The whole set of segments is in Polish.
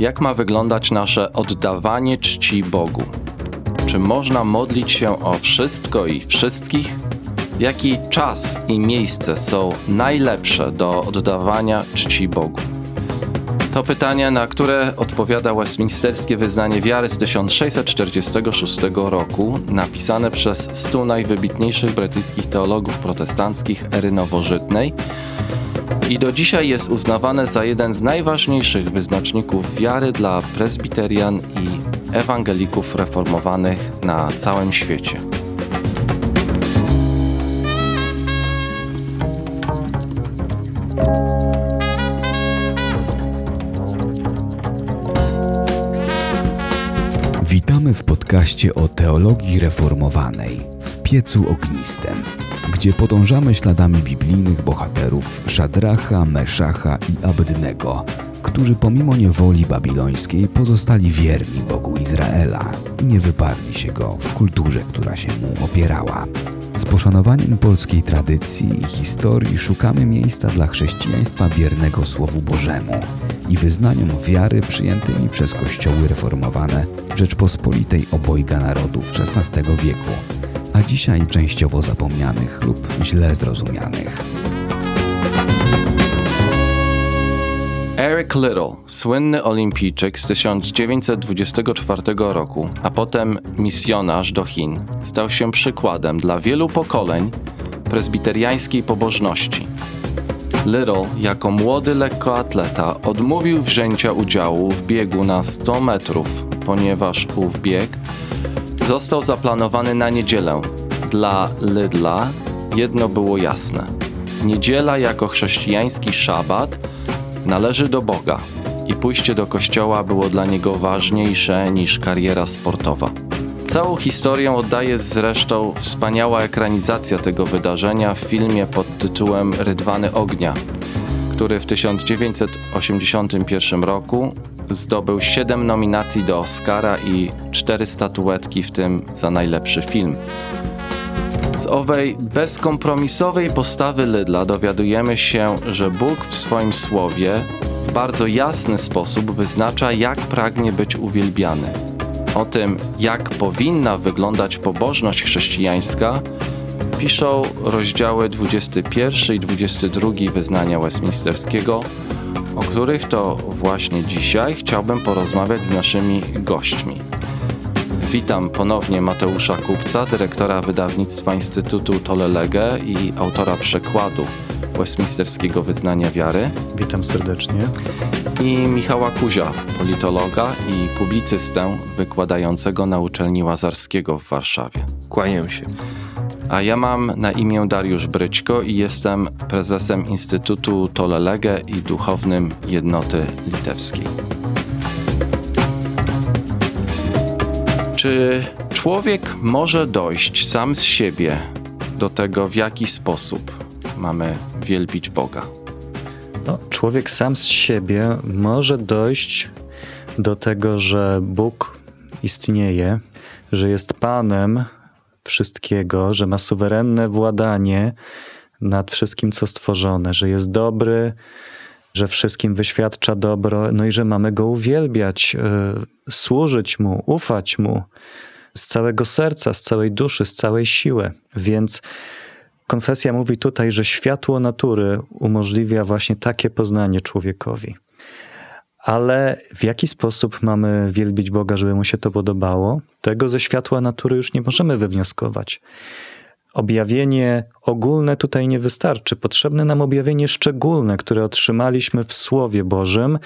Jak ma wyglądać nasze oddawanie czci Bogu? Czy można modlić się o wszystko i wszystkich? Jaki czas i miejsce są najlepsze do oddawania czci Bogu? To pytanie, na które odpowiada Westminsterskie Wyznanie Wiary z 1646 roku, napisane przez stu najwybitniejszych brytyjskich teologów protestanckich ery nowożytnej i do dzisiaj jest uznawane za jeden z najważniejszych wyznaczników wiary dla prezbiterian i ewangelików reformowanych na całym świecie. Witamy w podcaście o teologii reformowanej w piecu ognistym, gdzie podążamy śladami biblijnych bohaterów Szadracha, Meszacha i Abednego, którzy pomimo niewoli babilońskiej pozostali wierni Bogu Izraela i nie wyparli się go w kulturze, która się mu opierała. Z poszanowaniem polskiej tradycji i historii szukamy miejsca dla chrześcijaństwa wiernego Słowu Bożemu i wyznaniom wiary przyjętymi przez kościoły reformowane Rzeczpospolitej obojga narodów XVI wieku, dzisiaj częściowo zapomnianych lub źle zrozumianych. Eric Little, słynny olimpijczyk z 1924 roku, a potem misjonarz do Chin, stał się przykładem dla wielu pokoleń prezbiteriańskiej pobożności. Little jako młody lekkoatleta odmówił wzięcia udziału w biegu na 100 metrów, ponieważ ów bieg został zaplanowany na niedzielę. Dla Lidla jedno było jasne. Niedziela jako chrześcijański szabat należy do Boga i pójście do kościoła było dla niego ważniejsze niż kariera sportowa. Całą historię oddaje zresztą wspaniała ekranizacja tego wydarzenia w filmie pod tytułem Rydwany Ognia, który w 1981 roku zdobył 7 nominacji do Oscara i 4 statuetki, w tym za najlepszy film. Z owej bezkompromisowej postawy Lydla dowiadujemy się, że Bóg w swoim słowie w bardzo jasny sposób wyznacza, jak pragnie być uwielbiany. O tym, jak powinna wyglądać pobożność chrześcijańska, piszą rozdziały 21 i 22 wyznania Westminsterskiego, o których to właśnie dzisiaj chciałbym porozmawiać z naszymi gośćmi. Witam ponownie Mateusza Kupca, dyrektora wydawnictwa Instytutu Tolelege i autora przekładu Westminsterskiego Wyznania Wiary. Witam serdecznie. I Michała Kuzia, politologa i publicystę wykładającego na uczelni Łazarskiego w Warszawie. Kłaniam się. A ja mam na imię Dariusz Bryćko i jestem prezesem Instytutu Tolelege i duchownym Jednoty Litewskiej. Czy człowiek może dojść sam z siebie do tego, w jaki sposób mamy wielbić Boga? No, człowiek sam z siebie może dojść do tego, że Bóg istnieje, że jest Panem wszystkiego, że ma suwerenne władanie nad wszystkim, co stworzone, że jest dobry, że wszystkim wyświadcza dobro, no i że mamy go uwielbiać, y, służyć mu, ufać mu z całego serca, z całej duszy, z całej siły. Więc konfesja mówi tutaj, że światło natury umożliwia właśnie takie poznanie człowiekowi. Ale w jaki sposób mamy wielbić Boga, żeby mu się to podobało? Tego ze światła natury już nie możemy wywnioskować. Objawienie ogólne tutaj nie wystarczy. Potrzebne nam objawienie szczególne, które otrzymaliśmy w Słowie Bożym,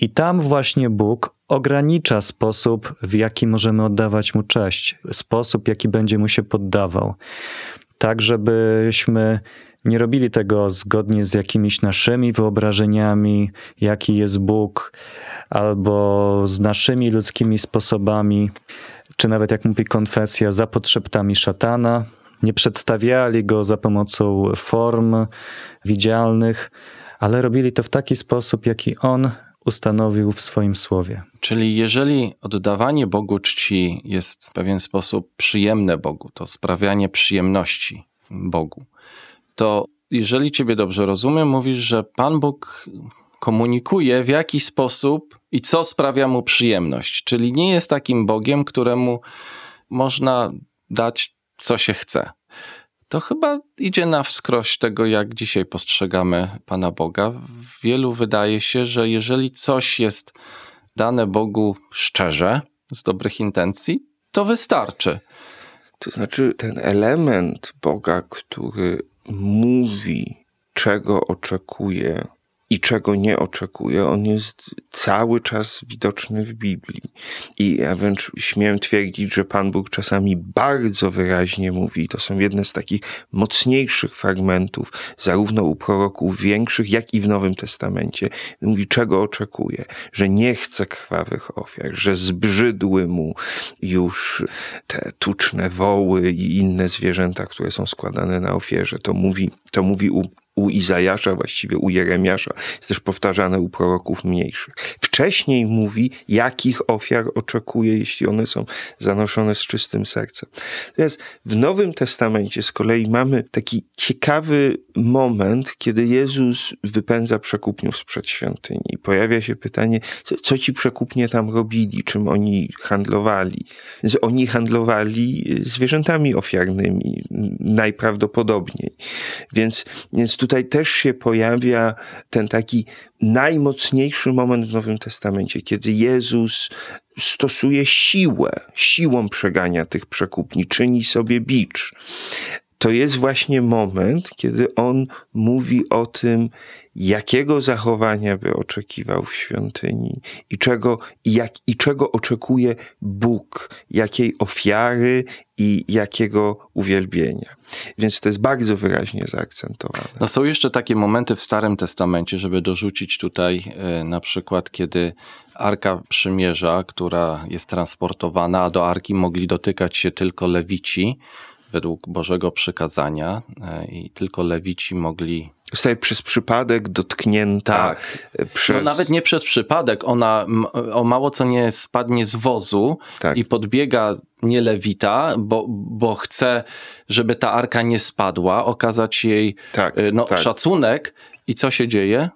i tam właśnie Bóg ogranicza sposób, w jaki możemy oddawać mu cześć, sposób, jaki będzie mu się poddawał. Tak, żebyśmy nie robili tego zgodnie z jakimiś naszymi wyobrażeniami, jaki jest Bóg, albo z naszymi ludzkimi sposobami, czy nawet, jak mówi konfesja, za podszeptami szatana, nie przedstawiali go za pomocą form widzialnych, ale robili to w taki sposób, jaki on ustanowił w swoim słowie. Czyli jeżeli oddawanie Bogu czci jest w pewien sposób przyjemne Bogu, to sprawianie przyjemności Bogu, to jeżeli Ciebie dobrze rozumiem, mówisz, że Pan Bóg komunikuje, w jaki sposób i co sprawia mu przyjemność. Czyli nie jest takim Bogiem, któremu można dać co się chce. To chyba idzie na wskroś tego, jak dzisiaj postrzegamy Pana Boga. Wielu wydaje się, że jeżeli coś jest dane Bogu szczerze, z dobrych intencji, to wystarczy. To znaczy, ten element Boga, który mówi, czego oczekuje i czego nie oczekuje, on jest cały czas widoczny w Biblii. I ja wręcz śmiem twierdzić, że Pan Bóg czasami bardzo wyraźnie mówi. To są jedne z takich mocniejszych fragmentów, zarówno u proroków większych, jak i w Nowym Testamencie. Mówi, czego oczekuje, że nie chce krwawych ofiar, że zbrzydły mu już te tuczne woły i inne zwierzęta, które są składane na ofierze. To mówi, to mówi u u Izajasza, właściwie u Jeremiasza, jest też powtarzane u proroków mniejszych. Wcześniej mówi, jakich ofiar oczekuje, jeśli one są zanoszone z czystym sercem. Teraz w Nowym Testamencie z kolei mamy taki ciekawy moment, kiedy Jezus wypędza przekupniów z przedświątyni. I pojawia się pytanie, co, co ci przekupnie tam robili, czym oni handlowali. Więc oni handlowali zwierzętami ofiarnymi, najprawdopodobniej. Więc, więc tu tutaj też się pojawia ten taki najmocniejszy moment w Nowym Testamencie, kiedy Jezus stosuje siłę, siłą przegania tych przekupni, czyni sobie bicz to jest właśnie moment, kiedy on mówi o tym, jakiego zachowania by oczekiwał w świątyni i czego, i jak, i czego oczekuje Bóg, jakiej ofiary i jakiego uwielbienia. Więc to jest bardzo wyraźnie zaakcentowane. No są jeszcze takie momenty w Starym Testamencie, żeby dorzucić tutaj e, na przykład, kiedy Arka Przymierza, która jest transportowana, a do Arki mogli dotykać się tylko lewici, według Bożego przykazania e, i tylko lewici mogli. Zostaje przez przypadek dotknięta. Tak. Przez... No nawet nie przez przypadek. Ona o mało co nie spadnie z wozu tak. i podbiega nie lewita, bo, bo chce, żeby ta arka nie spadła, okazać jej tak, e, no, tak. szacunek. I co się dzieje?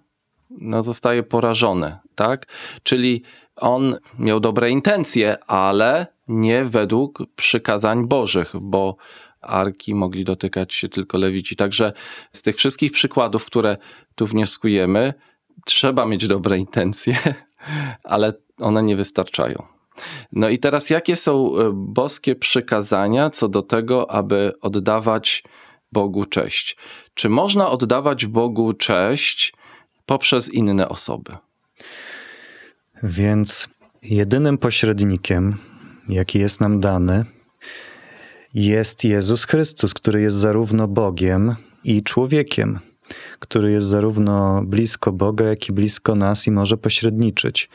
No, zostaje porażony, tak? Czyli on miał dobre intencje, ale nie według przykazań Bożych, bo arki mogli dotykać się tylko lewici. Także z tych wszystkich przykładów, które tu wnioskujemy, trzeba mieć dobre intencje, ale one nie wystarczają. No i teraz, jakie są e, boskie przykazania co do tego, aby oddawać Bogu cześć? Czy można oddawać Bogu cześć poprzez inne osoby? Więc jedynym pośrednikiem, jaki jest nam dany, jest Jezus Chrystus, który jest zarówno Bogiem i człowiekiem, który jest zarówno blisko Boga, jak i blisko nas i może pośredniczyć.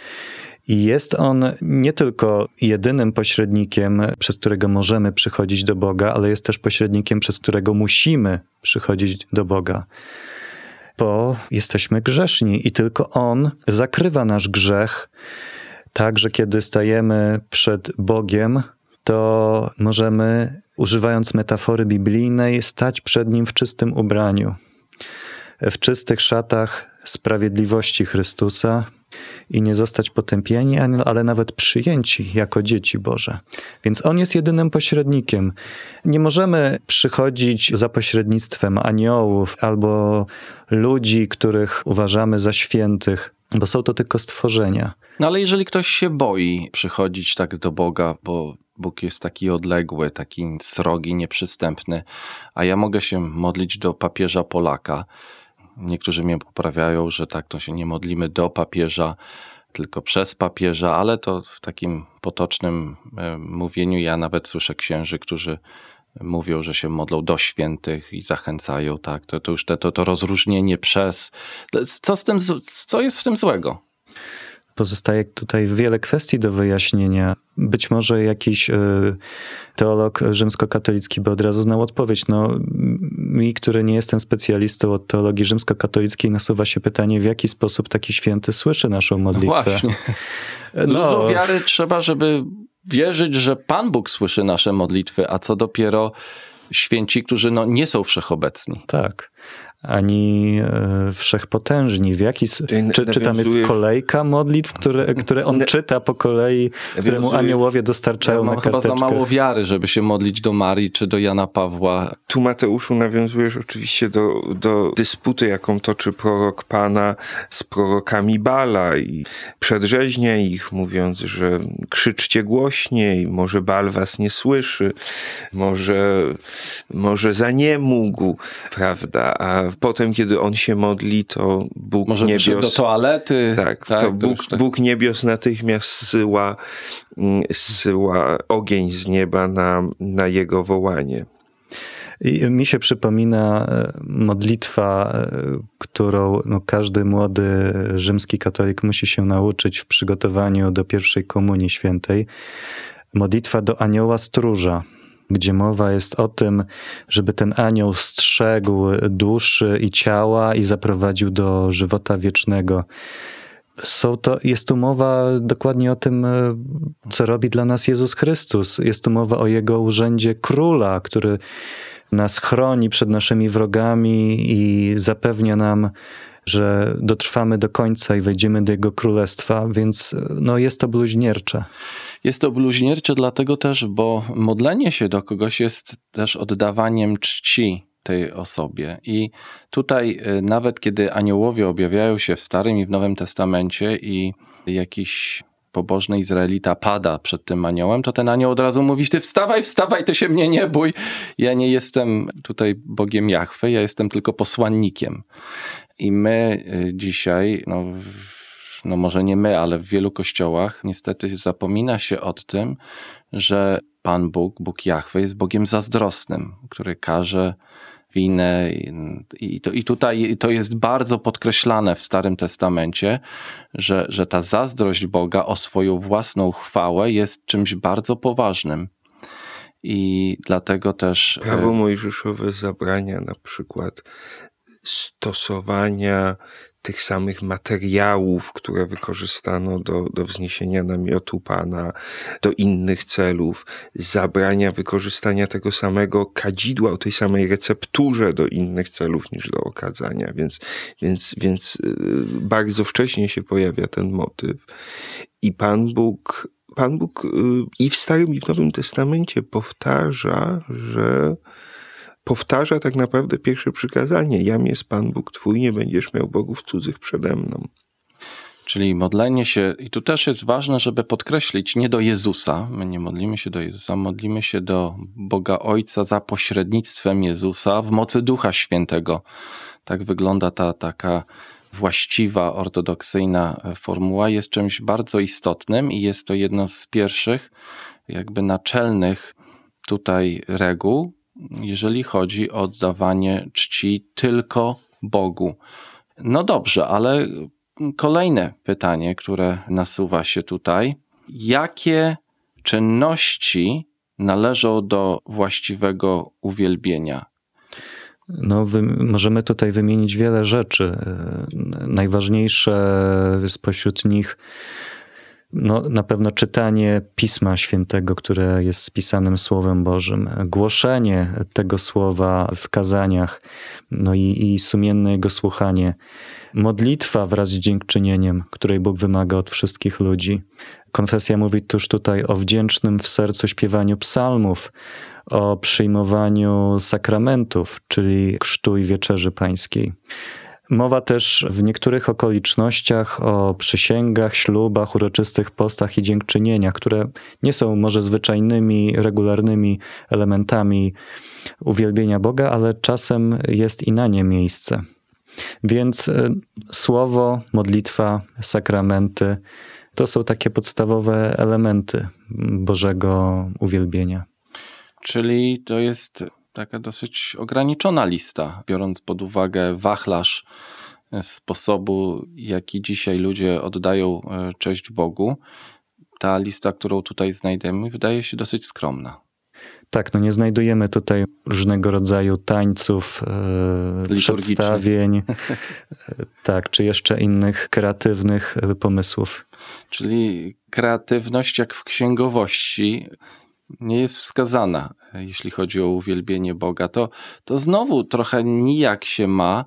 I jest on nie tylko jedynym pośrednikiem, przez którego możemy przychodzić do Boga, ale jest też pośrednikiem, przez którego musimy przychodzić do Boga. Bo jesteśmy grzeszni i tylko On zakrywa nasz grzech, tak że kiedy stajemy przed Bogiem, to możemy, używając metafory biblijnej, stać przed Nim w czystym ubraniu, w czystych szatach sprawiedliwości Chrystusa i nie zostać potępieni, ale nawet przyjęci jako dzieci Boże. Więc On jest jedynym pośrednikiem. Nie możemy przychodzić za pośrednictwem aniołów albo ludzi, których uważamy za świętych, bo są to tylko stworzenia. No ale jeżeli ktoś się boi przychodzić tak do Boga, bo Bóg jest taki odległy, taki srogi, nieprzystępny, a ja mogę się modlić do papieża Polaka. Niektórzy mnie poprawiają, że tak, to się nie modlimy do papieża, tylko przez papieża, ale to w takim potocznym e, mówieniu ja nawet słyszę księży, którzy mówią, że się modlą do świętych i zachęcają, tak, to, to już te, to, to rozróżnienie przez, co z tym, co jest w tym złego? Pozostaje tutaj wiele kwestii do wyjaśnienia. Być może jakiś e, teolog rzymskokatolicki by od razu znał odpowiedź. No, mi, który nie jestem specjalistą od teologii rzymskokatolickiej, nasuwa się pytanie, w jaki sposób taki święty słyszy naszą modlitwę. No właśnie. No. Dużo wiary trzeba, żeby wierzyć, że Pan Bóg słyszy nasze modlitwy, a co dopiero święci, którzy no, nie są wszechobecni. Tak, ani e, wszechpotężni. W jaki, czy, czy tam jest kolejka modlitw, które, które on czyta po kolei, któremu nawiązujesz- aniołowie Ja dostarczają mam na chyba za mało wiary, żeby się modlić do Marii czy do Jana Pawła. Tu Mateuszu nawiązujesz oczywiście do, do dysputy, jaką toczy prorok Pana z prorokami Bala i przedrzeźnia ich, mówiąc, że krzyczcie głośniej, może Bal was nie słyszy, może, może za nie mógł, prawda? A potem, kiedy on się modli, to Bóg Może wyszedł do niebios... toalety. Tak, to Bóg, tak. Bóg niebios natychmiast zsyła, mm, zsyła ogień z nieba na, na jego wołanie. I mi się przypomina e, modlitwa, e, którą no, każdy młody rzymski katolik musi się nauczyć w przygotowaniu do pierwszej komunii świętej. Modlitwa do anioła stróża, gdzie mowa jest o tym, żeby ten anioł strzegł duszy i ciała i zaprowadził do żywota wiecznego. Są to, jest tu mowa dokładnie o tym, e, co robi dla nas Jezus Chrystus. Jest tu mowa o Jego urzędzie króla, który nas chroni przed naszymi wrogami i zapewnia nam, że dotrwamy do końca i wejdziemy do Jego królestwa, więc no, jest to bluźniercze. Jest to bluźniercze dlatego też, bo modlenie się do kogoś jest też oddawaniem czci tej osobie. I tutaj y, nawet kiedy aniołowie objawiają się w Starym i w Nowym Testamencie i jakiś pobożny Izraelita pada przed tym aniołem, to ten anioł od razu mówi, ty wstawaj, wstawaj, ty się mnie nie bój. Ja nie jestem tutaj Bogiem Jahwe, ja jestem tylko posłannikiem. I my y, dzisiaj, no, no może nie my, ale w wielu kościołach niestety zapomina się o tym, że Pan Bóg, Bóg Jahwe jest Bogiem zazdrosnym, który każe winę i, to, i tutaj to jest bardzo podkreślane w Starym Testamencie, że, że ta zazdrość Boga o swoją własną chwałę jest czymś bardzo poważnym. I dlatego też... Prawo mojżeszowe zabrania na przykład stosowania tych samych materiałów, które wykorzystano do, do wzniesienia namiotu Pana, do innych celów, zabrania wykorzystania tego samego kadzidła o tej samej recepturze do innych celów niż do okadzania, więc, więc, więc yy, bardzo wcześnie się pojawia ten motyw. I Pan Bóg, Pan Bóg yy, i w Starym i w Nowym Testamencie powtarza, że powtarza tak naprawdę pierwsze przykazanie. Jam jest Pan Bóg Twój, nie będziesz miał bogów cudzych przede mną. Czyli modlenie się, i tu też jest ważne, żeby podkreślić, nie do Jezusa, my nie modlimy się do Jezusa, modlimy się do Boga Ojca za pośrednictwem Jezusa w mocy Ducha Świętego. Tak wygląda ta taka właściwa, ortodoksyjna formuła. Jest czymś bardzo istotnym i jest to jedna z pierwszych, jakby naczelnych tutaj reguł, jeżeli chodzi o oddawanie czci tylko Bogu. No dobrze, ale kolejne pytanie, które nasuwa się tutaj. Jakie czynności należą do właściwego uwielbienia? No, wy, możemy tutaj wymienić wiele rzeczy. Najważniejsze spośród nich no, na pewno czytanie Pisma Świętego, które jest spisanym Słowem Bożym, głoszenie tego słowa w kazaniach, no i, i sumienne jego słuchanie, modlitwa wraz z dziękczynieniem, której Bóg wymaga od wszystkich ludzi. Konfesja mówi tuż tutaj o wdzięcznym w sercu śpiewaniu psalmów, o przyjmowaniu sakramentów, czyli chrztu i wieczerzy pańskiej. Mowa też w niektórych okolicznościach o przysięgach, ślubach, uroczystych postach i dziękczynieniach, które nie są może zwyczajnymi, regularnymi elementami uwielbienia Boga, ale czasem jest i na nie miejsce. Więc y, słowo, modlitwa, sakramenty to są takie podstawowe elementy Bożego uwielbienia. Czyli to jest taka dosyć ograniczona lista, biorąc pod uwagę wachlarz sposobu, jaki dzisiaj ludzie oddają e, cześć Bogu. Ta lista, którą tutaj znajdziemy, wydaje się dosyć skromna. Tak, no nie znajdujemy tutaj różnego rodzaju tańców, e, przedstawień, tak, czy jeszcze innych kreatywnych e, pomysłów. Czyli kreatywność jak w księgowości nie jest wskazana, jeśli chodzi o uwielbienie Boga. To, to znowu trochę nijak się ma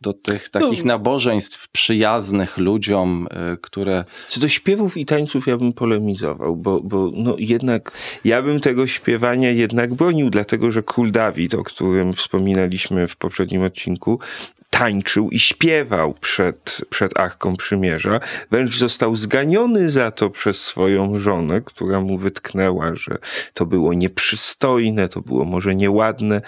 do tych takich No. nabożeństw przyjaznych ludziom, y, które Co do śpiewów i tańców ja bym polemizował, bo, bo no jednak ja bym tego śpiewania jednak bronił, dlatego że król Dawid, o którym wspominaliśmy w poprzednim odcinku, tańczył i śpiewał przed, przed Arką Przymierza. Wręcz został zganiony za to przez swoją żonę, która mu wytknęła, że to było nieprzystojne, to było może nieładne,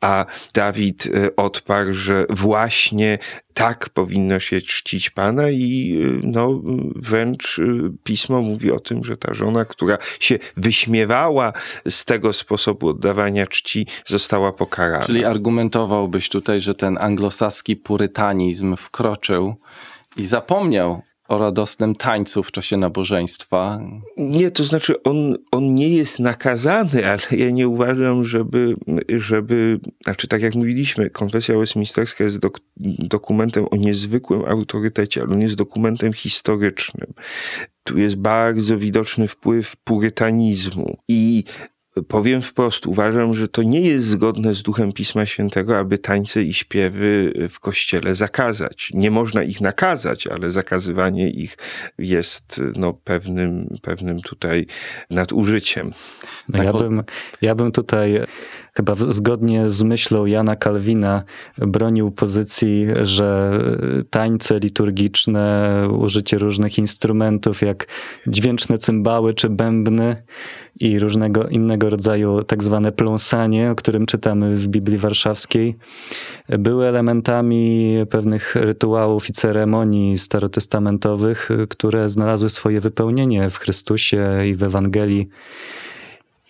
a Dawid e, odparł, że właśnie tak powinno się czcić Pana i y, no, wręcz y, pismo mówi o tym, że ta żona, która się wyśmiewała z tego sposobu oddawania czci, została pokarana. Czyli argumentowałbyś tutaj, że ten anglosaski purytanizm wkroczył i zapomniał o radosnym tańcu w czasie nabożeństwa. Nie, to znaczy on, on nie jest nakazany, ale ja nie uważam, żeby, żeby, znaczy tak jak mówiliśmy, konfesja westminsterska jest dok, dokumentem o niezwykłym autorytecie, ale on jest dokumentem historycznym. Tu jest bardzo widoczny wpływ purytanizmu i Powiem wprost, uważam, że to nie jest zgodne z duchem Pisma Świętego, aby tańce i śpiewy w kościele zakazać. Nie można ich nakazać, ale zakazywanie ich jest no, pewnym, pewnym tutaj nadużyciem. No ja, bym, ja bym tutaj chyba zgodnie z myślą Jana Kalwina bronił pozycji, że tańce liturgiczne, użycie różnych instrumentów jak dźwięczne cymbały czy bębny i różnego innego rodzaju tak zwane pląsanie, o którym czytamy w Biblii Warszawskiej, były elementami pewnych rytuałów i ceremonii starotestamentowych, które znalazły swoje wypełnienie w Chrystusie i w Ewangelii.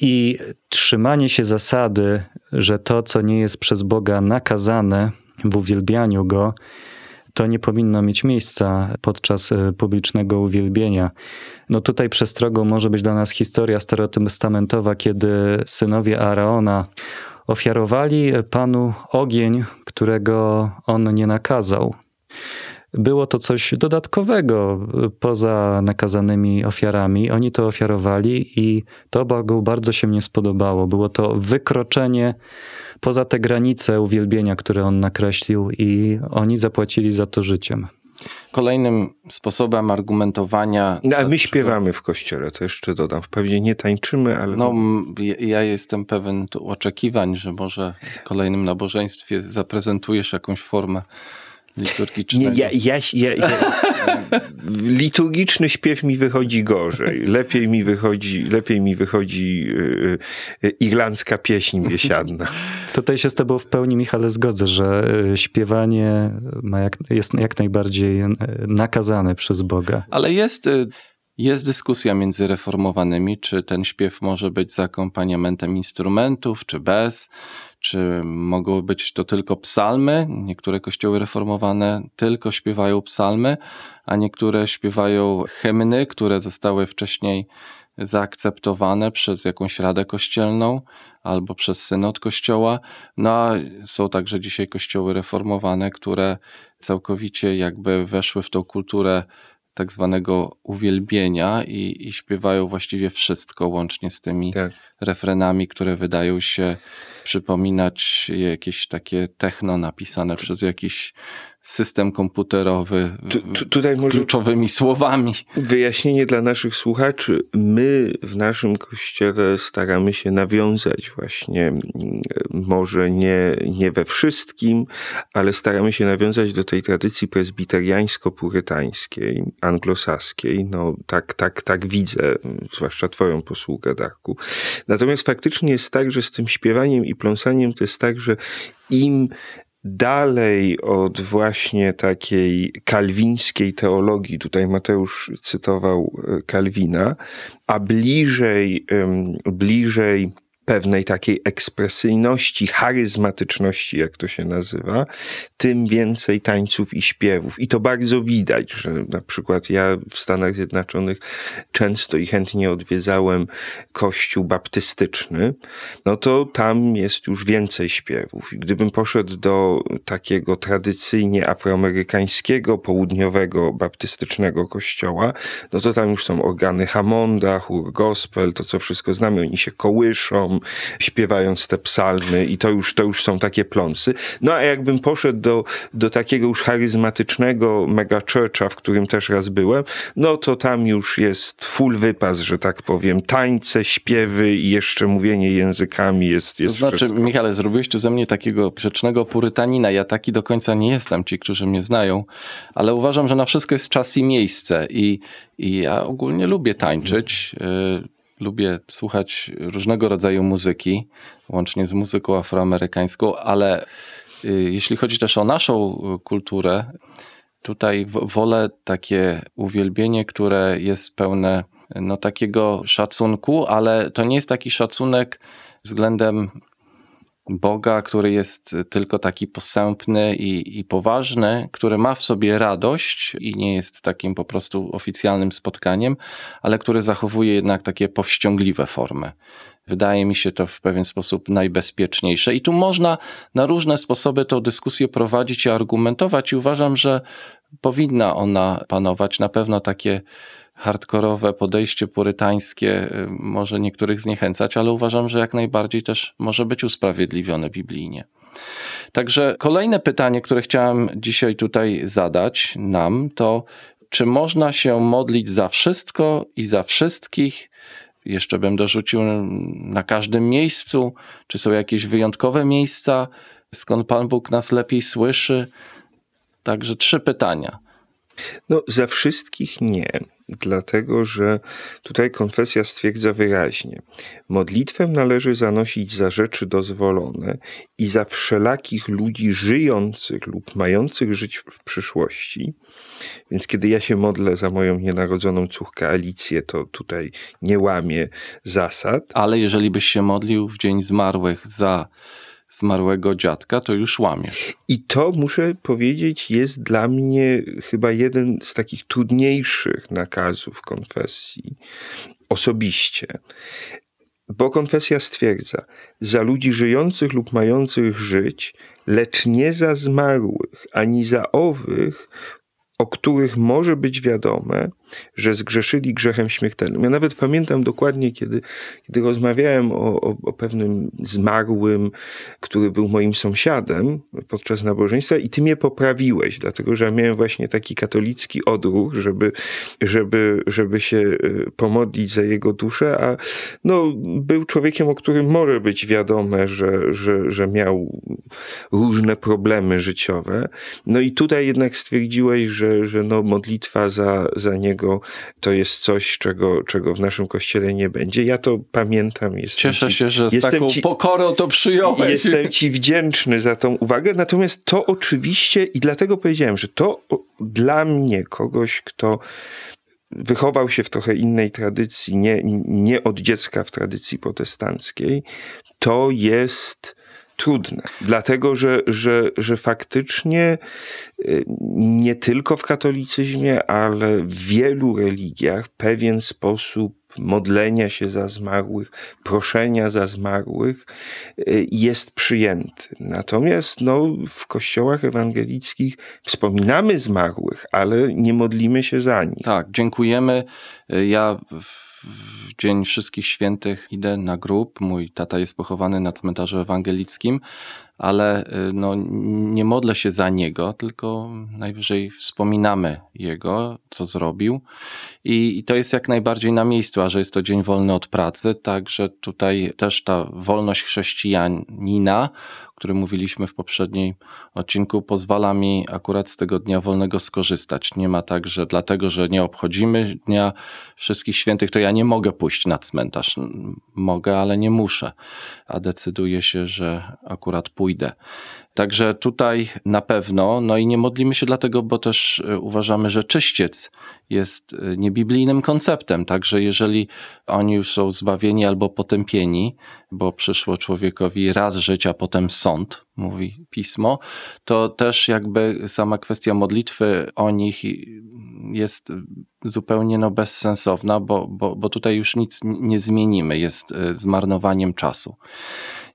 I trzymanie się zasady, że to, co nie jest przez Boga nakazane w uwielbianiu Go, to nie powinno mieć miejsca podczas publicznego uwielbienia. No tutaj przestrogą może być dla nas historia starotestamentowa, kiedy synowie Araona ofiarowali Panu ogień, którego on nie nakazał. Było to coś dodatkowego poza nakazanymi ofiarami. Oni to ofiarowali i to Bogu bardzo się nie spodobało. Było to wykroczenie poza te granice uwielbienia, które on nakreślił, i oni zapłacili za to życiem. Kolejnym sposobem argumentowania. No, a my śpiewamy w kościele, to jeszcze dodam. Wprawdzie nie tańczymy, ale. No, ja jestem pewien oczekiwań, że może w kolejnym nabożeństwie zaprezentujesz jakąś formę liturgicznego. Nie, ja, ja, ja, ja, liturgiczny śpiew mi wychodzi gorzej. Lepiej mi wychodzi, lepiej mi wychodzi yy, yy, irlandzka pieśń biesiadna. Tutaj się z tobą w pełni, Michale, zgodzę, że śpiewanie ma jak, jest jak najbardziej nakazane przez Boga. Ale jest... Jest dyskusja między reformowanymi, czy ten śpiew może być z akompaniamentem instrumentów, czy bez, czy mogą być to tylko psalmy. Niektóre kościoły reformowane tylko śpiewają psalmy, a niektóre śpiewają hymny, które zostały wcześniej zaakceptowane przez jakąś radę kościelną albo przez synod kościoła. No a są także dzisiaj kościoły reformowane, które całkowicie jakby weszły w tą kulturę tak zwanego uwielbienia i, i, śpiewają właściwie wszystko, łącznie z tymi tak. refrenami, które wydają się przypominać jakieś takie techno napisane przez jakiś system komputerowy tu, tu, tutaj może kluczowymi słowami. Wyjaśnienie dla naszych słuchaczy. My w naszym kościele staramy się nawiązać właśnie, może nie, nie we wszystkim, ale staramy się nawiązać do tej tradycji prezbiteriańsko-purytańskiej, anglosaskiej. No tak, tak, tak widzę, zwłaszcza twoją posługę, Darku. Natomiast faktycznie jest tak, że z tym śpiewaniem i pląsaniem to jest tak, że im dalej od właśnie takiej kalwińskiej teologii, tutaj Mateusz cytował Kalwina, a bliżej, bliżej pewnej takiej ekspresyjności, charyzmatyczności, jak to się nazywa, tym więcej tańców i śpiewów. I to bardzo widać, że na przykład ja w Stanach Zjednoczonych często i chętnie odwiedzałem kościół baptystyczny, no to tam jest już więcej śpiewów. I gdybym poszedł do takiego tradycyjnie afroamerykańskiego, południowego, baptystycznego kościoła, no to tam już są organy Hammonda, chór gospel, to co wszystko znamy, oni się kołyszą, śpiewając te psalmy i to już, to już są takie pląsy. No a jakbym poszedł do, do takiego już charyzmatycznego mega churcha, w którym też raz byłem, no to tam już jest full wypas, że tak powiem, tańce, śpiewy i jeszcze mówienie językami jest, To jest znaczy, wszystko. Michale, zrobiłeś tu ze mnie takiego grzecznego purytanina. Ja taki do końca nie jestem, ci, którzy mnie znają, ale uważam, że na wszystko jest czas i miejsce. I, i ja ogólnie lubię tańczyć. Lubię słuchać różnego rodzaju muzyki, łącznie z muzyką afroamerykańską, ale y, jeśli chodzi też o naszą y, kulturę, tutaj wolę takie uwielbienie, które jest pełne no, takiego szacunku, ale to nie jest taki szacunek względem Boga, który jest tylko taki posępny i, i poważny, który ma w sobie radość i nie jest takim po prostu oficjalnym spotkaniem, ale który zachowuje jednak takie powściągliwe formy. Wydaje mi się to w pewien sposób najbezpieczniejsze. I tu można na różne sposoby tą dyskusję prowadzić i argumentować, i uważam, że powinna ona panować. Na pewno takie hardkorowe podejście purytańskie y, może niektórych zniechęcać, ale uważam, że jak najbardziej też może być usprawiedliwione biblijnie. Także kolejne pytanie, które chciałem dzisiaj tutaj zadać nam, to czy można się modlić za wszystko i za wszystkich? Jeszcze bym dorzucił na każdym miejscu, czy są jakieś wyjątkowe miejsca, skąd Pan Bóg nas lepiej słyszy? Także trzy pytania. No, za wszystkich nie, dlatego że tutaj konfesja stwierdza wyraźnie: modlitwę należy zanosić za rzeczy dozwolone i za wszelakich ludzi żyjących lub mających żyć w przyszłości. Więc kiedy ja się modlę za moją nienarodzoną córkę Alicję, to tutaj nie łamię zasad. Ale jeżeli byś się modlił w dzień zmarłych za zmarłego dziadka, to już łamiesz. I to muszę powiedzieć, jest dla mnie chyba jeden z takich trudniejszych nakazów konfesji osobiście. Bo konfesja stwierdza, za ludzi żyjących lub mających żyć, lecz nie za zmarłych, ani za owych, o których może być wiadome, że zgrzeszyli grzechem śmiertelnym. Ja nawet pamiętam dokładnie, kiedy, kiedy rozmawiałem o, o, o pewnym zmarłym, który był moim sąsiadem podczas nabożeństwa i ty mnie poprawiłeś, dlatego że ja miałem właśnie taki katolicki odruch, żeby, żeby, żeby się y, pomodlić za jego duszę, a no, był człowiekiem, o którym może być wiadome, że, że, że miał różne problemy życiowe. No i tutaj jednak stwierdziłeś, że, że no, modlitwa za, za niego to jest coś, czego, czego w naszym kościele nie będzie. Ja to pamiętam. Jestem Cieszę ci- się, że z taką ci- pokorą to przyjąłeś. Jestem ci wdzięczny za tą uwagę, natomiast to oczywiście, i dlatego powiedziałem, że to dla mnie, kogoś, kto wychował się w trochę innej tradycji, nie, nie od dziecka w tradycji protestanckiej, to jest trudne. Dlatego, że, że, że faktycznie y, nie tylko w katolicyzmie, ale w wielu religiach pewien sposób modlenia się za zmarłych, proszenia za zmarłych y, jest przyjęty. Natomiast no, w kościołach ewangelickich wspominamy zmarłych, ale nie modlimy się za nich. Tak, dziękujemy. Ja w w Dzień Wszystkich Świętych idę na grób. Mój tata jest pochowany na cmentarzu ewangelickim, ale y, no, nie modlę się za niego, tylko najwyżej wspominamy jego, co zrobił. I, I to jest jak najbardziej na miejscu, a że jest to dzień wolny od pracy, także tutaj też ta wolność chrześcijanina, którym mówiliśmy w poprzednim odcinku, pozwala mi akurat z tego dnia wolnego skorzystać. Nie ma tak, że dlatego, że nie obchodzimy Dnia Wszystkich Świętych, to ja nie mogę pójść na cmentarz. Mogę, ale nie muszę. A decyduję się, że akurat pójdę. Także tutaj na pewno, no i nie modlimy się dlatego, bo też e, uważamy, że czyściec jest e, niebiblijnym konceptem. Także jeżeli oni już są zbawieni albo potępieni, bo przyszło człowiekowi raz żyć, a potem sąd, mówi pismo, to też jakby sama kwestia modlitwy o nich jest zupełnie no bezsensowna, bo, bo, bo tutaj już nic nie zmienimy, jest e, zmarnowaniem czasu.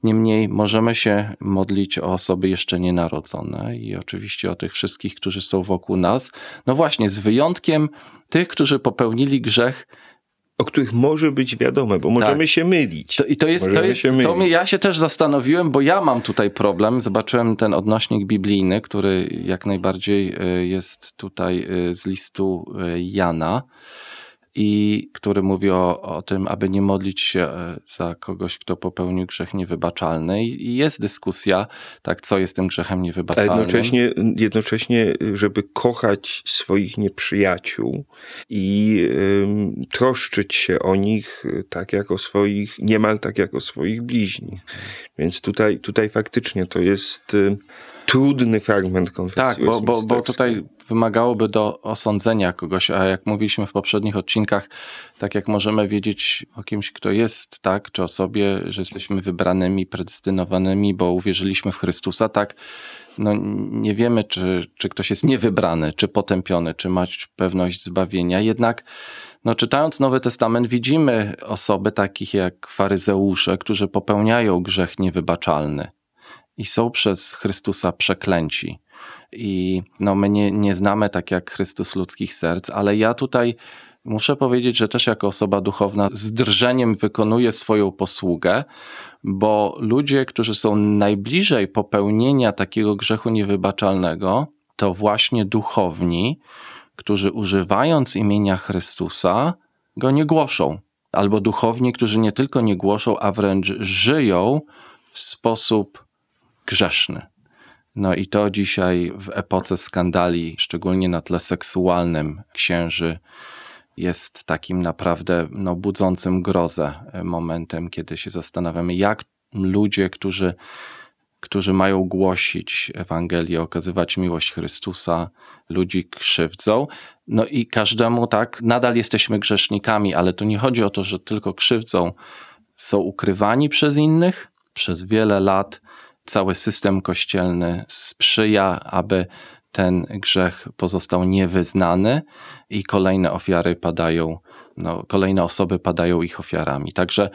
Niemniej możemy się modlić o osoby jeszcze nienarodzone i oczywiście o tych wszystkich, którzy są wokół nas. No właśnie, z wyjątkiem tych, którzy popełnili grzech o których może być wiadome, bo możemy tak. się mylić. To, I to jest, to jest, to mnie, ja się też zastanowiłem, bo ja mam tutaj problem. Zobaczyłem ten odnośnik biblijny, który jak najbardziej e, jest tutaj e, z listu e, Jana i który mówi o, o tym, aby nie modlić się e, za kogoś, kto popełnił grzech niewybaczalny. I jest dyskusja, tak, co jest tym grzechem niewybaczalnym. A jednocześnie, jednocześnie żeby kochać swoich nieprzyjaciół i ym, troszczyć się o nich tak jak o swoich, niemal tak jak o swoich bliźnich. Więc tutaj, tutaj faktycznie to jest trudny fragment konfesji. Tak, bo, bo, bo tutaj wymagałoby do osądzenia kogoś, a jak mówiliśmy w poprzednich odcinkach, tak jak możemy wiedzieć o kimś, kto jest, tak, czy o sobie, że jesteśmy wybranymi, predestynowanymi, bo uwierzyliśmy w Chrystusa, tak, no nie wiemy, czy, czy ktoś jest niewybrany, czy potępiony, czy ma pewność zbawienia, jednak no, czytając Nowy Testament, widzimy osoby takich jak faryzeusze, którzy popełniają grzech niewybaczalny i są przez Chrystusa przeklęci. I no, my nie, nie znamy tak jak Chrystus ludzkich serc, ale ja tutaj muszę powiedzieć, że też jako osoba duchowna z drżeniem wykonuję swoją posługę, bo ludzie, którzy są najbliżej popełnienia takiego grzechu niewybaczalnego, to właśnie duchowni, którzy używając imienia Chrystusa, go nie głoszą. Albo duchowni, którzy nie tylko nie głoszą, a wręcz żyją w sposób grzeszny. No i to dzisiaj w epoce skandali, szczególnie na tle seksualnym księży, jest takim naprawdę no, budzącym grozę momentem, kiedy się zastanawiamy, jak ludzie, którzy, którzy mają głosić Ewangelię, okazywać miłość Chrystusa, ludzi krzywdzą. No i każdemu tak, nadal jesteśmy grzesznikami, ale tu nie chodzi o to, że tylko krzywdzą, są ukrywani przez innych przez wiele lat cały system kościelny sprzyja, aby ten grzech pozostał niewyznany i kolejne ofiary padają, no, kolejne osoby padają ich ofiarami. Także,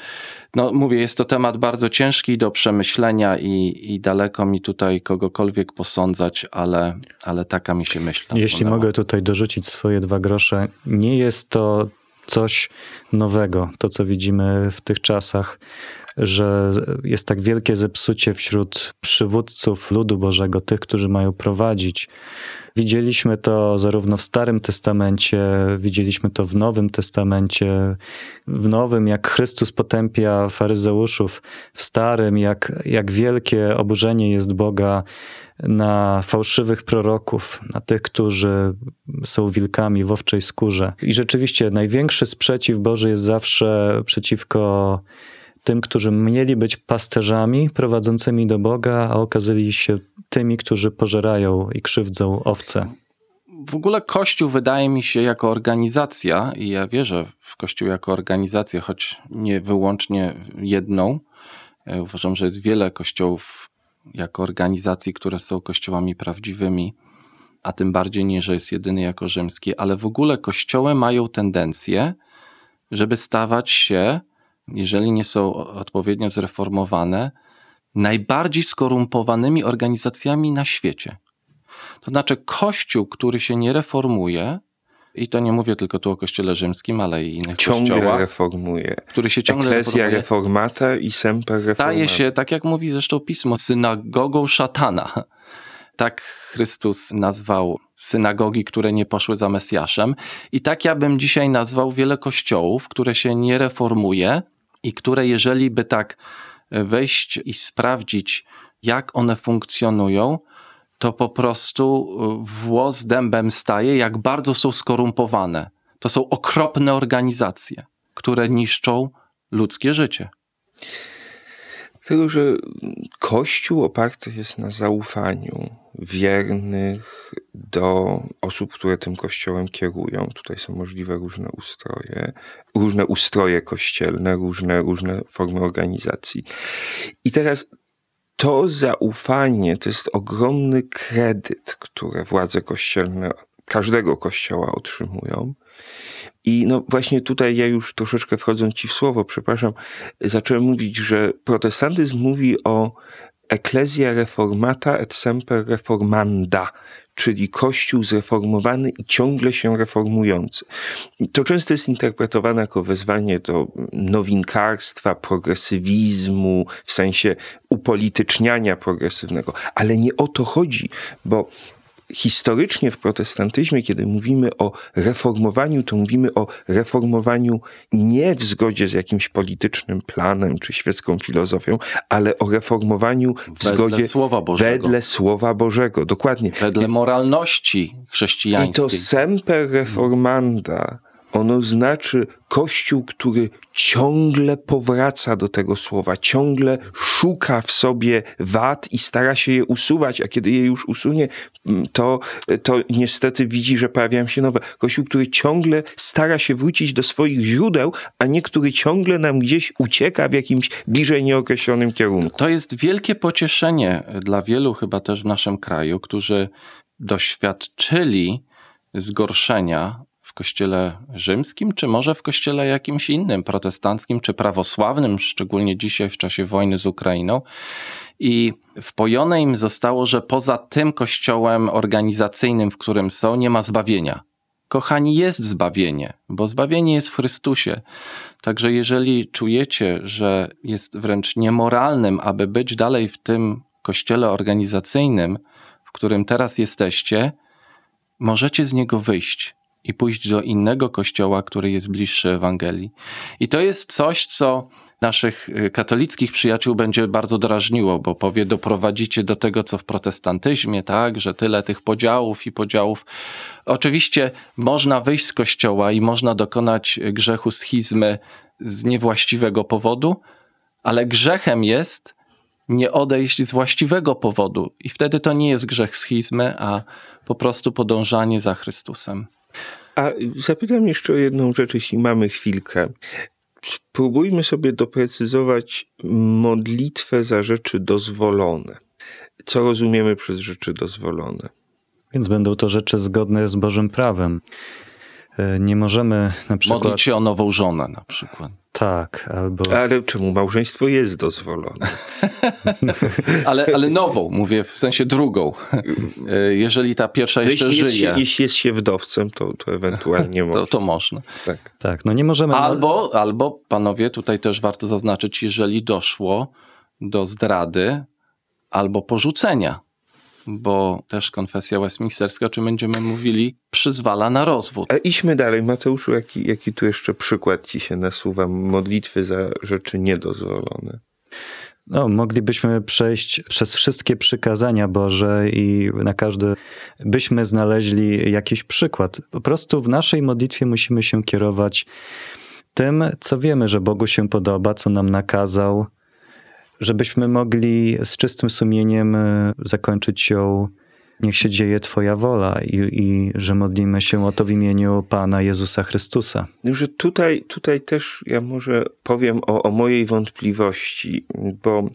no mówię, jest to temat bardzo ciężki do przemyślenia i, i daleko mi tutaj kogokolwiek posądzać, ale, ale taka mi się myśl. Jeśli mogę tutaj dorzucić swoje dwa grosze, nie jest to coś nowego, to co widzimy w tych czasach że jest tak wielkie zepsucie wśród przywódców ludu Bożego, tych, którzy mają prowadzić. Widzieliśmy to zarówno w Starym Testamencie, widzieliśmy to w Nowym Testamencie. W Nowym, jak Chrystus potępia faryzeuszów, w Starym, jak, jak wielkie oburzenie jest Boga na fałszywych proroków, na tych, którzy są wilkami w owczej skórze. I rzeczywiście największy sprzeciw Boży jest zawsze przeciwko tym, którzy mieli być pasterzami prowadzącymi do Boga, a okazali się tymi, którzy pożerają i krzywdzą owce. W ogóle Kościół wydaje mi się jako organizacja, i ja wierzę w Kościół jako organizację, choć nie wyłącznie jedną. Uważam, że jest wiele kościołów jako organizacji, które są kościołami prawdziwymi, a tym bardziej nie, że jest jedyny jako rzymski, ale w ogóle kościoły mają tendencję, żeby stawać się jeżeli nie są odpowiednio zreformowane, najbardziej skorumpowanymi organizacjami na świecie. To znaczy, Kościół, który się nie reformuje, i to nie mówię tylko tu o Kościele Rzymskim, ale i innych ciągle kościołach. reformuje. Który się ciągle Ecclesia reformuje. reformata i semper reformata. Staje się, tak jak mówi zresztą pismo, synagogą szatana. Tak Chrystus nazwał synagogi, które nie poszły za Mesjaszem. I tak ja bym dzisiaj nazwał wiele kościołów, które się nie reformuje, i które jeżeli by tak e, wejść i sprawdzić, jak one funkcjonują, to po prostu e, włos dębem staje, jak bardzo są skorumpowane. To są okropne organizacje, które niszczą ludzkie życie. Dlatego, że Kościół oparty jest na zaufaniu wiernych do osób, które tym kościołem kierują. Tutaj są możliwe różne ustroje, różne ustroje kościelne, różne, różne formy organizacji. I teraz to zaufanie to jest ogromny kredyt, które władze kościelne każdego kościoła otrzymują. I no właśnie tutaj ja już troszeczkę wchodząc ci w słowo, przepraszam, zacząłem mówić, że protestantyzm mówi o ecclesia reformata et semper reformanda, czyli Kościół zreformowany i ciągle się reformujący. To często jest interpretowane jako wezwanie do nowinkarstwa, progresywizmu, w sensie upolityczniania progresywnego, ale nie o to chodzi, bo historycznie w protestantyzmie, kiedy mówimy o reformowaniu, to mówimy o reformowaniu nie w zgodzie z jakimś politycznym planem czy świecką filozofią, ale o reformowaniu w Wedle zgodzie Słowa Bożego. wedle Słowa Bożego. Dokładnie. Wedle moralności I chrześcijańskiej. to semper reformanda, ono znaczy Kościół, który ciągle powraca do tego słowa, ciągle szuka w sobie wad i stara się je usuwać, a kiedy je już usunie, mm, to, to niestety widzi, że pojawiają się nowe. Kościół, który ciągle stara się wrócić do swoich źródeł, a nie który ciągle nam gdzieś ucieka w jakimś bliżej nieokreślonym kierunku. To jest wielkie pocieszenie dla wielu chyba też w naszym kraju, którzy doświadczyli zgorszenia kościele rzymskim, czy może w kościele jakimś innym, protestanckim czy prawosławnym, szczególnie dzisiaj w czasie wojny z Ukrainą. I wpojone im zostało, że poza tym kościołem organizacyjnym, w którym są, nie ma zbawienia. Kochani, jest zbawienie, bo zbawienie jest w Chrystusie. Także jeżeli czujecie, że jest wręcz niemoralnym, aby być dalej w tym kościele organizacyjnym, w którym teraz jesteście, możecie z niego wyjść i pójść do innego kościoła, który jest bliższy Ewangelii. I to jest coś, co naszych y, katolickich przyjaciół będzie bardzo drażniło, bo powie, doprowadzicie do tego, co w protestantyzmie, tak, że tyle tych podziałów i podziałów. Oczywiście można wyjść z kościoła i można dokonać grzechu schizmy z niewłaściwego powodu, ale grzechem jest nie odejść z właściwego powodu. I wtedy to nie jest grzech schizmy, a po prostu podążanie za Chrystusem. A zapytam jeszcze o jedną rzecz, jeśli mamy chwilkę. Spróbujmy sobie doprecyzować modlitwę za rzeczy dozwolone. Co rozumiemy przez rzeczy dozwolone? Więc będą to rzeczy zgodne z Bożym prawem. E, Nie możemy na przykład. Modlić się o nową żonę na przykład. Tak, albo. Ale czemu małżeństwo jest dozwolone? Ale, ale nową, mówię w sensie drugą. Jeżeli ta pierwsza jeszcze jeśli, jest żyje, się, jeśli jest się wdowcem, to, to ewentualnie to, można. to można. Tak. Tak, no nie możemy. Albo, albo, panowie, tutaj też warto zaznaczyć, jeżeli doszło do zdrady albo porzucenia, bo też konfesja westminsterska, o czym będziemy mówili, przyzwala na rozwód. A idźmy dalej. Mateuszu, jaki, jaki tu jeszcze przykład ci się nasuwa modlitwy za rzeczy niedozwolone? No, moglibyśmy przejść przez wszystkie przykazania Boże i na każdy byśmy znaleźli jakiś przykład. Po prostu w naszej modlitwie musimy się kierować tym, co wiemy, że Bogu się podoba, co nam nakazał, żebyśmy mogli z czystym sumieniem e, zakończyć ją. Niech się dzieje Twoja wola i, i że modlimy się o to w imieniu Pana Jezusa Chrystusa. No, że tutaj, tutaj też ja może powiem o, o mojej wątpliwości, bo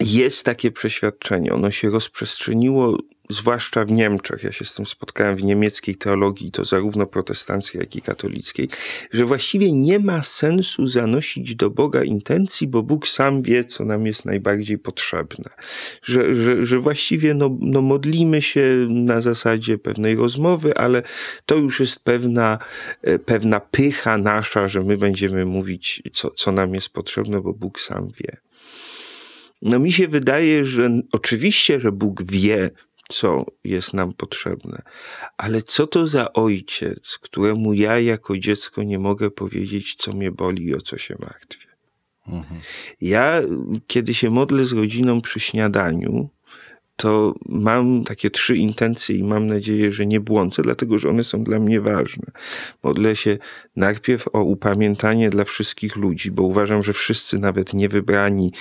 jest takie przeświadczenie, ono się rozprzestrzeniło zwłaszcza w Niemczech. Ja się z tym spotkałem w niemieckiej teologii, to zarówno protestanckiej, jak i katolickiej, że właściwie nie ma sensu zanosić do Boga intencji, bo Bóg sam wie, co nam jest najbardziej potrzebne. Że, że, że właściwie no, no modlimy się na zasadzie pewnej rozmowy, ale to już jest pewna, e, pewna pycha nasza, że my będziemy mówić, co, co nam jest potrzebne, bo Bóg sam wie. No mi się wydaje, że oczywiście, że Bóg wie, co jest nam potrzebne, ale co to za ojciec, któremu ja jako dziecko nie mogę powiedzieć, co mnie boli i o co się martwię. Mhm. Ja, kiedy się modlę z rodziną przy śniadaniu, to mam takie trzy intencje i mam nadzieję, że nie błądzę, dlatego że one są dla mnie ważne. Modlę się najpierw o upamiętanie dla wszystkich ludzi, bo uważam, że wszyscy, nawet niewybrani,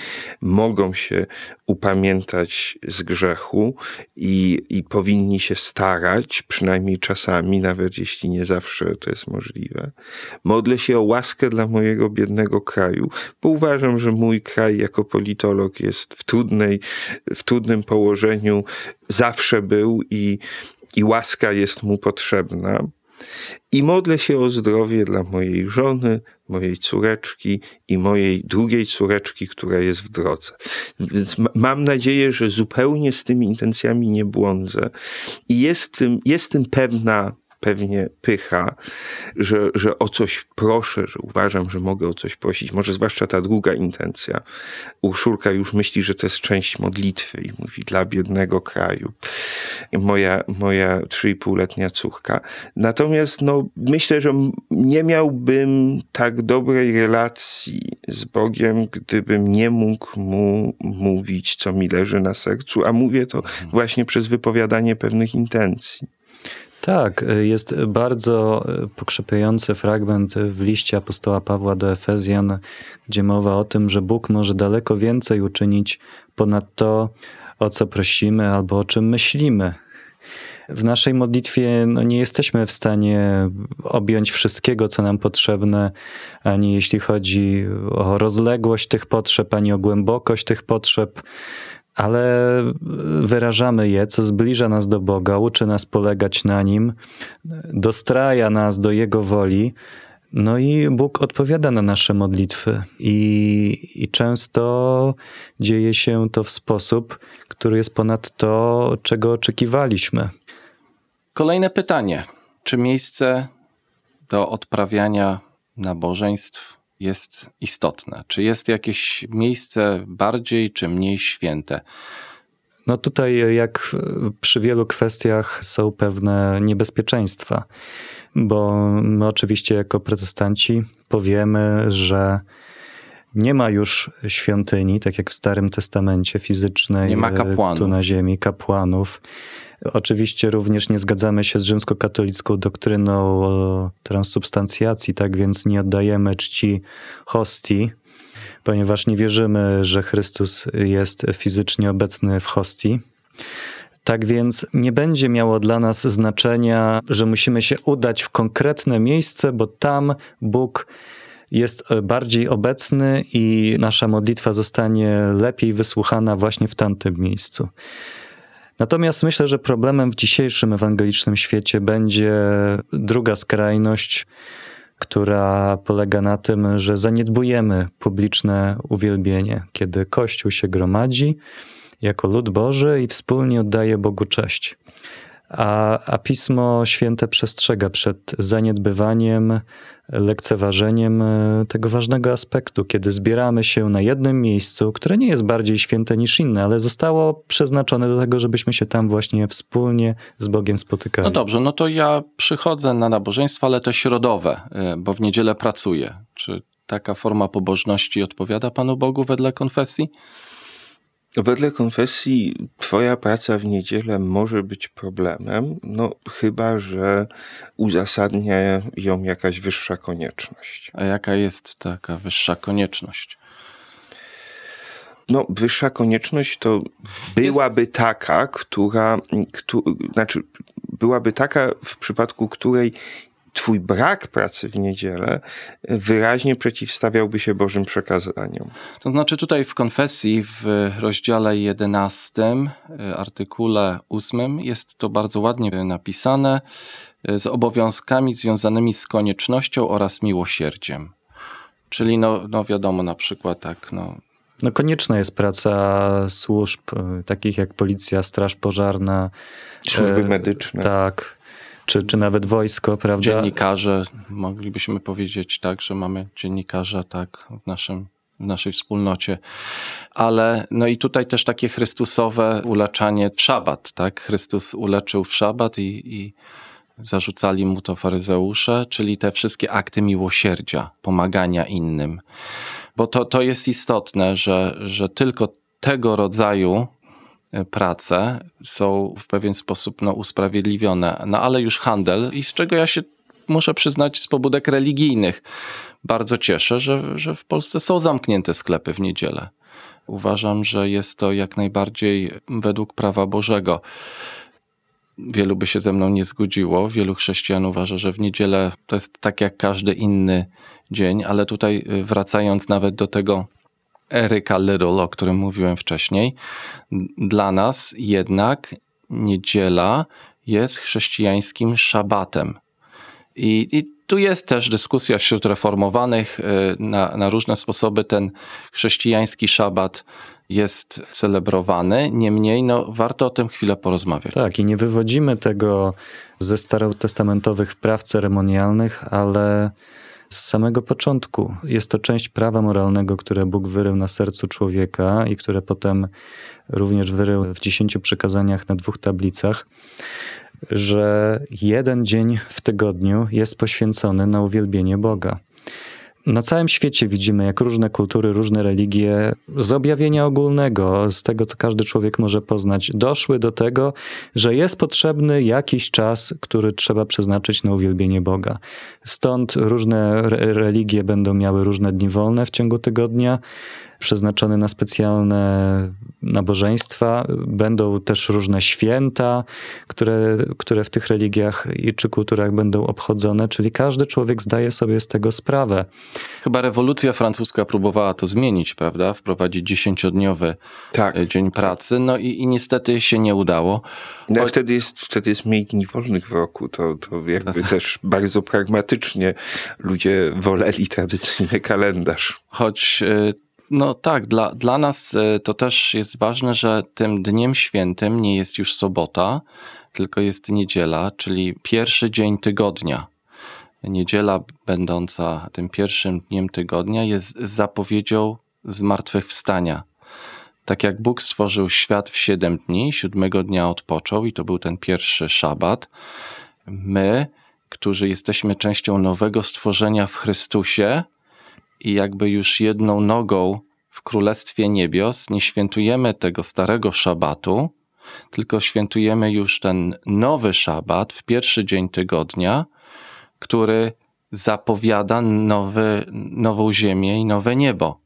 mogą się upamiętać z grzechu i, i powinni się starać, przynajmniej czasami, nawet jeśli nie zawsze to jest możliwe. Modlę się o łaskę dla mojego biednego kraju, bo uważam, że mój kraj jako politolog jest w trudnej, w trudnym położeniu, zawsze był i, i łaska jest mu potrzebna. I modlę się o zdrowie dla mojej żony, mojej córeczki i mojej drugiej córeczki, która jest w drodze. Więc mam nadzieję, że zupełnie z tymi intencjami nie błądzę. I jest tym, jest tym pewna pewnie pycha, że, że o coś proszę, że uważam, że mogę o coś prosić. Może zwłaszcza ta druga intencja. Urszulka już myśli, że to jest część modlitwy i mówi dla biednego kraju. Moja, moja 3,5-letnia córka. Natomiast no, myślę, że nie miałbym tak dobrej relacji z Bogiem, gdybym nie mógł mu mówić, co mi leży na sercu, a mówię to właśnie przez wypowiadanie pewnych intencji. Tak, jest bardzo pokrzepiający fragment w liście apostoła Pawła do Efezjan, gdzie mowa o tym, że Bóg może daleko więcej uczynić ponad to, o co prosimy albo o czym myślimy. W naszej modlitwie no, nie jesteśmy w stanie objąć wszystkiego, co nam potrzebne, ani jeśli chodzi o rozległość tych potrzeb, ani o głębokość tych potrzeb ale wyrażamy je, co zbliża nas do Boga, uczy nas polegać na Nim, dostraja nas do Jego woli. No i Bóg odpowiada na nasze modlitwy, i, i często dzieje się to w sposób, który jest ponad to, czego oczekiwaliśmy. Kolejne pytanie. Czy miejsce do odprawiania nabożeństw jest istotne? Czy jest jakieś miejsce bardziej czy mniej święte? No tutaj, jak przy wielu kwestiach, są pewne niebezpieczeństwa, bo my oczywiście, jako protestanci, powiemy, że nie ma już świątyni, tak jak w Starym Testamencie, fizycznej, nie ma kapłanów. tu na ziemi, kapłanów. Oczywiście również nie zgadzamy się z rzymskokatolicką doktryną transubstancjacji, tak więc nie oddajemy czci hostii, ponieważ nie wierzymy, że Chrystus jest fizycznie obecny w hostii. Tak więc nie będzie miało dla nas znaczenia, że musimy się udać w konkretne miejsce, bo tam Bóg jest bardziej obecny i nasza modlitwa zostanie lepiej wysłuchana właśnie w tamtym miejscu. Natomiast myślę, że problemem w dzisiejszym ewangelicznym świecie będzie druga skrajność, która polega na tym, że zaniedbujemy publiczne uwielbienie, kiedy Kościół się gromadzi jako lud Boży i wspólnie oddaje Bogu cześć. A, a Pismo Święte przestrzega przed zaniedbywaniem, lekceważeniem e, tego ważnego aspektu, kiedy zbieramy się na jednym miejscu, które nie jest bardziej święte niż inne, ale zostało przeznaczone do tego, żebyśmy się tam właśnie wspólnie z Bogiem spotykali. No dobrze, no to ja przychodzę na nabożeństwo, ale to środowe, e, bo w niedzielę pracuję. Czy taka forma pobożności odpowiada Panu Bogu wedle konfesji? Wedle konfesji, Twoja praca w niedzielę może być problemem, no chyba, że uzasadnia ją jakaś wyższa konieczność. A jaka jest taka wyższa konieczność? No, wyższa konieczność to byłaby jest... taka, która, kto, znaczy, byłaby taka, w przypadku której twój brak pracy w niedzielę wyraźnie przeciwstawiałby się Bożym przekazaniom. To znaczy tutaj w konfesji w rozdziale 11, artykule 8 jest to bardzo ładnie napisane z obowiązkami związanymi z koniecznością oraz miłosierdziem. Czyli no, no wiadomo na przykład tak, no, no konieczna jest praca służb takich jak policja, straż pożarna. Służby medyczne. Tak czy, czy nawet wojsko, prawda? Dziennikarze, moglibyśmy powiedzieć tak, że mamy dziennikarza tak w naszym w naszej wspólnocie. Ale no i tutaj też takie Chrystusowe uleczanie w szabat, tak? Chrystus uleczył w szabat i, i zarzucali mu to faryzeusze, czyli te wszystkie akty miłosierdzia, pomagania innym. Bo to, to jest istotne, że, że tylko tego rodzaju prace są w pewien sposób no, usprawiedliwione. No ale już handel, i z czego ja się muszę przyznać z pobudek religijnych, bardzo cieszę, że, że w Polsce są zamknięte sklepy w niedzielę. Uważam, że jest to jak najbardziej według prawa Bożego. Wielu by się ze mną nie zgodziło. Wielu chrześcijan uważa, że w niedzielę to jest tak jak każdy inny dzień, ale tutaj y, wracając nawet do tego Eryka Little, o którym mówiłem wcześniej, dla nas jednak niedziela jest chrześcijańskim szabatem. I, I, tu jest też dyskusja wśród reformowanych y, na, na różne sposoby. Ten chrześcijański szabat jest celebrowany. Niemniej no, warto o tym chwilę porozmawiać. Tak, i nie wywodzimy tego ze starotestamentowych praw ceremonialnych, ale z samego początku. Jest to część prawa moralnego, które Bóg wyrył na sercu człowieka i które potem również wyrył w dziesięciu przykazaniach na dwóch tablicach że jeden dzień w tygodniu jest poświęcony na uwielbienie Boga. Na całym świecie widzimy, jak różne kultury, różne religie z objawienia ogólnego, z tego, co każdy człowiek może poznać, doszły do tego, że jest potrzebny jakiś czas, który trzeba przeznaczyć na uwielbienie Boga. Stąd różne religie będą miały różne dni wolne w ciągu tygodnia przeznaczony na specjalne nabożeństwa. Będą też różne święta, które, które w tych religiach i czy kulturach będą obchodzone, czyli każdy człowiek zdaje sobie z tego sprawę. Chyba rewolucja francuska próbowała to zmienić, prawda? Wprowadzić dziesięciodniowy tak. E, dzień pracy, no i, i niestety się nie udało. No, Choć... wtedy, jest, wtedy jest mniej dni wolnych w roku, to, to jakby też bardzo pragmatycznie ludzie woleli tradycyjny kalendarz. Choć e, no tak, dla, dla nas e, to też jest ważne, że tym dniem świętym nie jest już sobota, tylko jest niedziela, czyli pierwszy dzień tygodnia. Niedziela, będąca tym pierwszym dniem tygodnia, jest zapowiedzią zmartwychwstania. Tak jak Bóg stworzył świat w siedem dni, siódmego dnia odpoczął i to był ten pierwszy szabat, my, którzy jesteśmy częścią nowego stworzenia w Chrystusie, i jakby już jedną nogą w Królestwie Niebios nie świętujemy tego starego szabatu, tylko świętujemy już ten nowy szabat w pierwszy dzień tygodnia, który zapowiada nowy, nową ziemię i nowe niebo.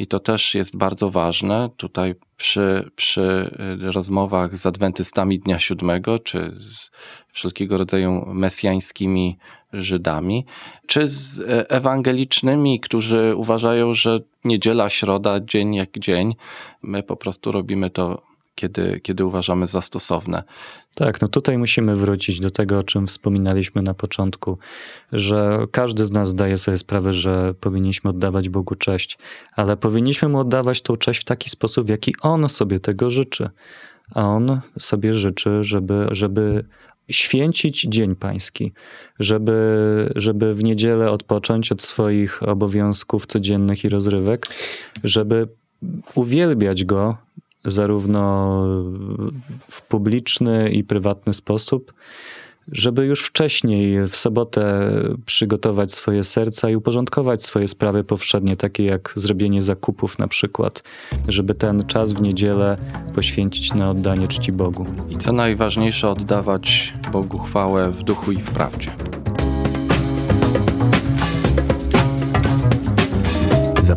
I to też jest bardzo ważne tutaj przy, przy rozmowach z adwentystami Dnia Siódmego, czy z wszelkiego rodzaju mesjańskimi Żydami, czy z ewangelicznymi, którzy uważają, że niedziela, środa, dzień jak dzień. My po prostu robimy to, kiedy, kiedy uważamy za stosowne. Tak, no tutaj musimy wrócić do tego, o czym wspominaliśmy na początku, że każdy z nas zdaje sobie sprawę, że powinniśmy oddawać Bogu cześć, ale powinniśmy mu oddawać tą cześć w taki sposób, w jaki On sobie tego życzy. A On sobie życzy, żeby, żeby święcić Dzień Pański, żeby, żeby w niedzielę odpocząć od swoich obowiązków codziennych i rozrywek, żeby uwielbiać Go zarówno w publiczny i prywatny sposób, żeby już wcześniej, w sobotę, przygotować swoje serca i uporządkować swoje sprawy powszednie, takie jak zrobienie zakupów na przykład, żeby ten czas w niedzielę poświęcić na oddanie czci Bogu. I co najważniejsze, oddawać Bogu chwałę w duchu i w prawdzie.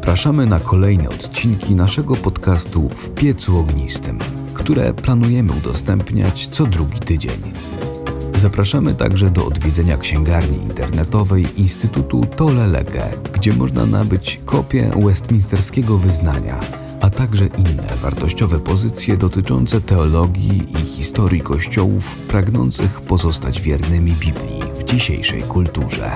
Zapraszamy na kolejne odcinki naszego podcastu W piecu ognistym, które planujemy udostępniać co drugi tydzień. Zapraszamy także do odwiedzenia księgarni internetowej Instytutu Tolelege, gdzie można nabyć kopię westminsterskiego wyznania, a także inne wartościowe pozycje dotyczące teologii i historii kościołów pragnących pozostać wiernymi Biblii w dzisiejszej kulturze.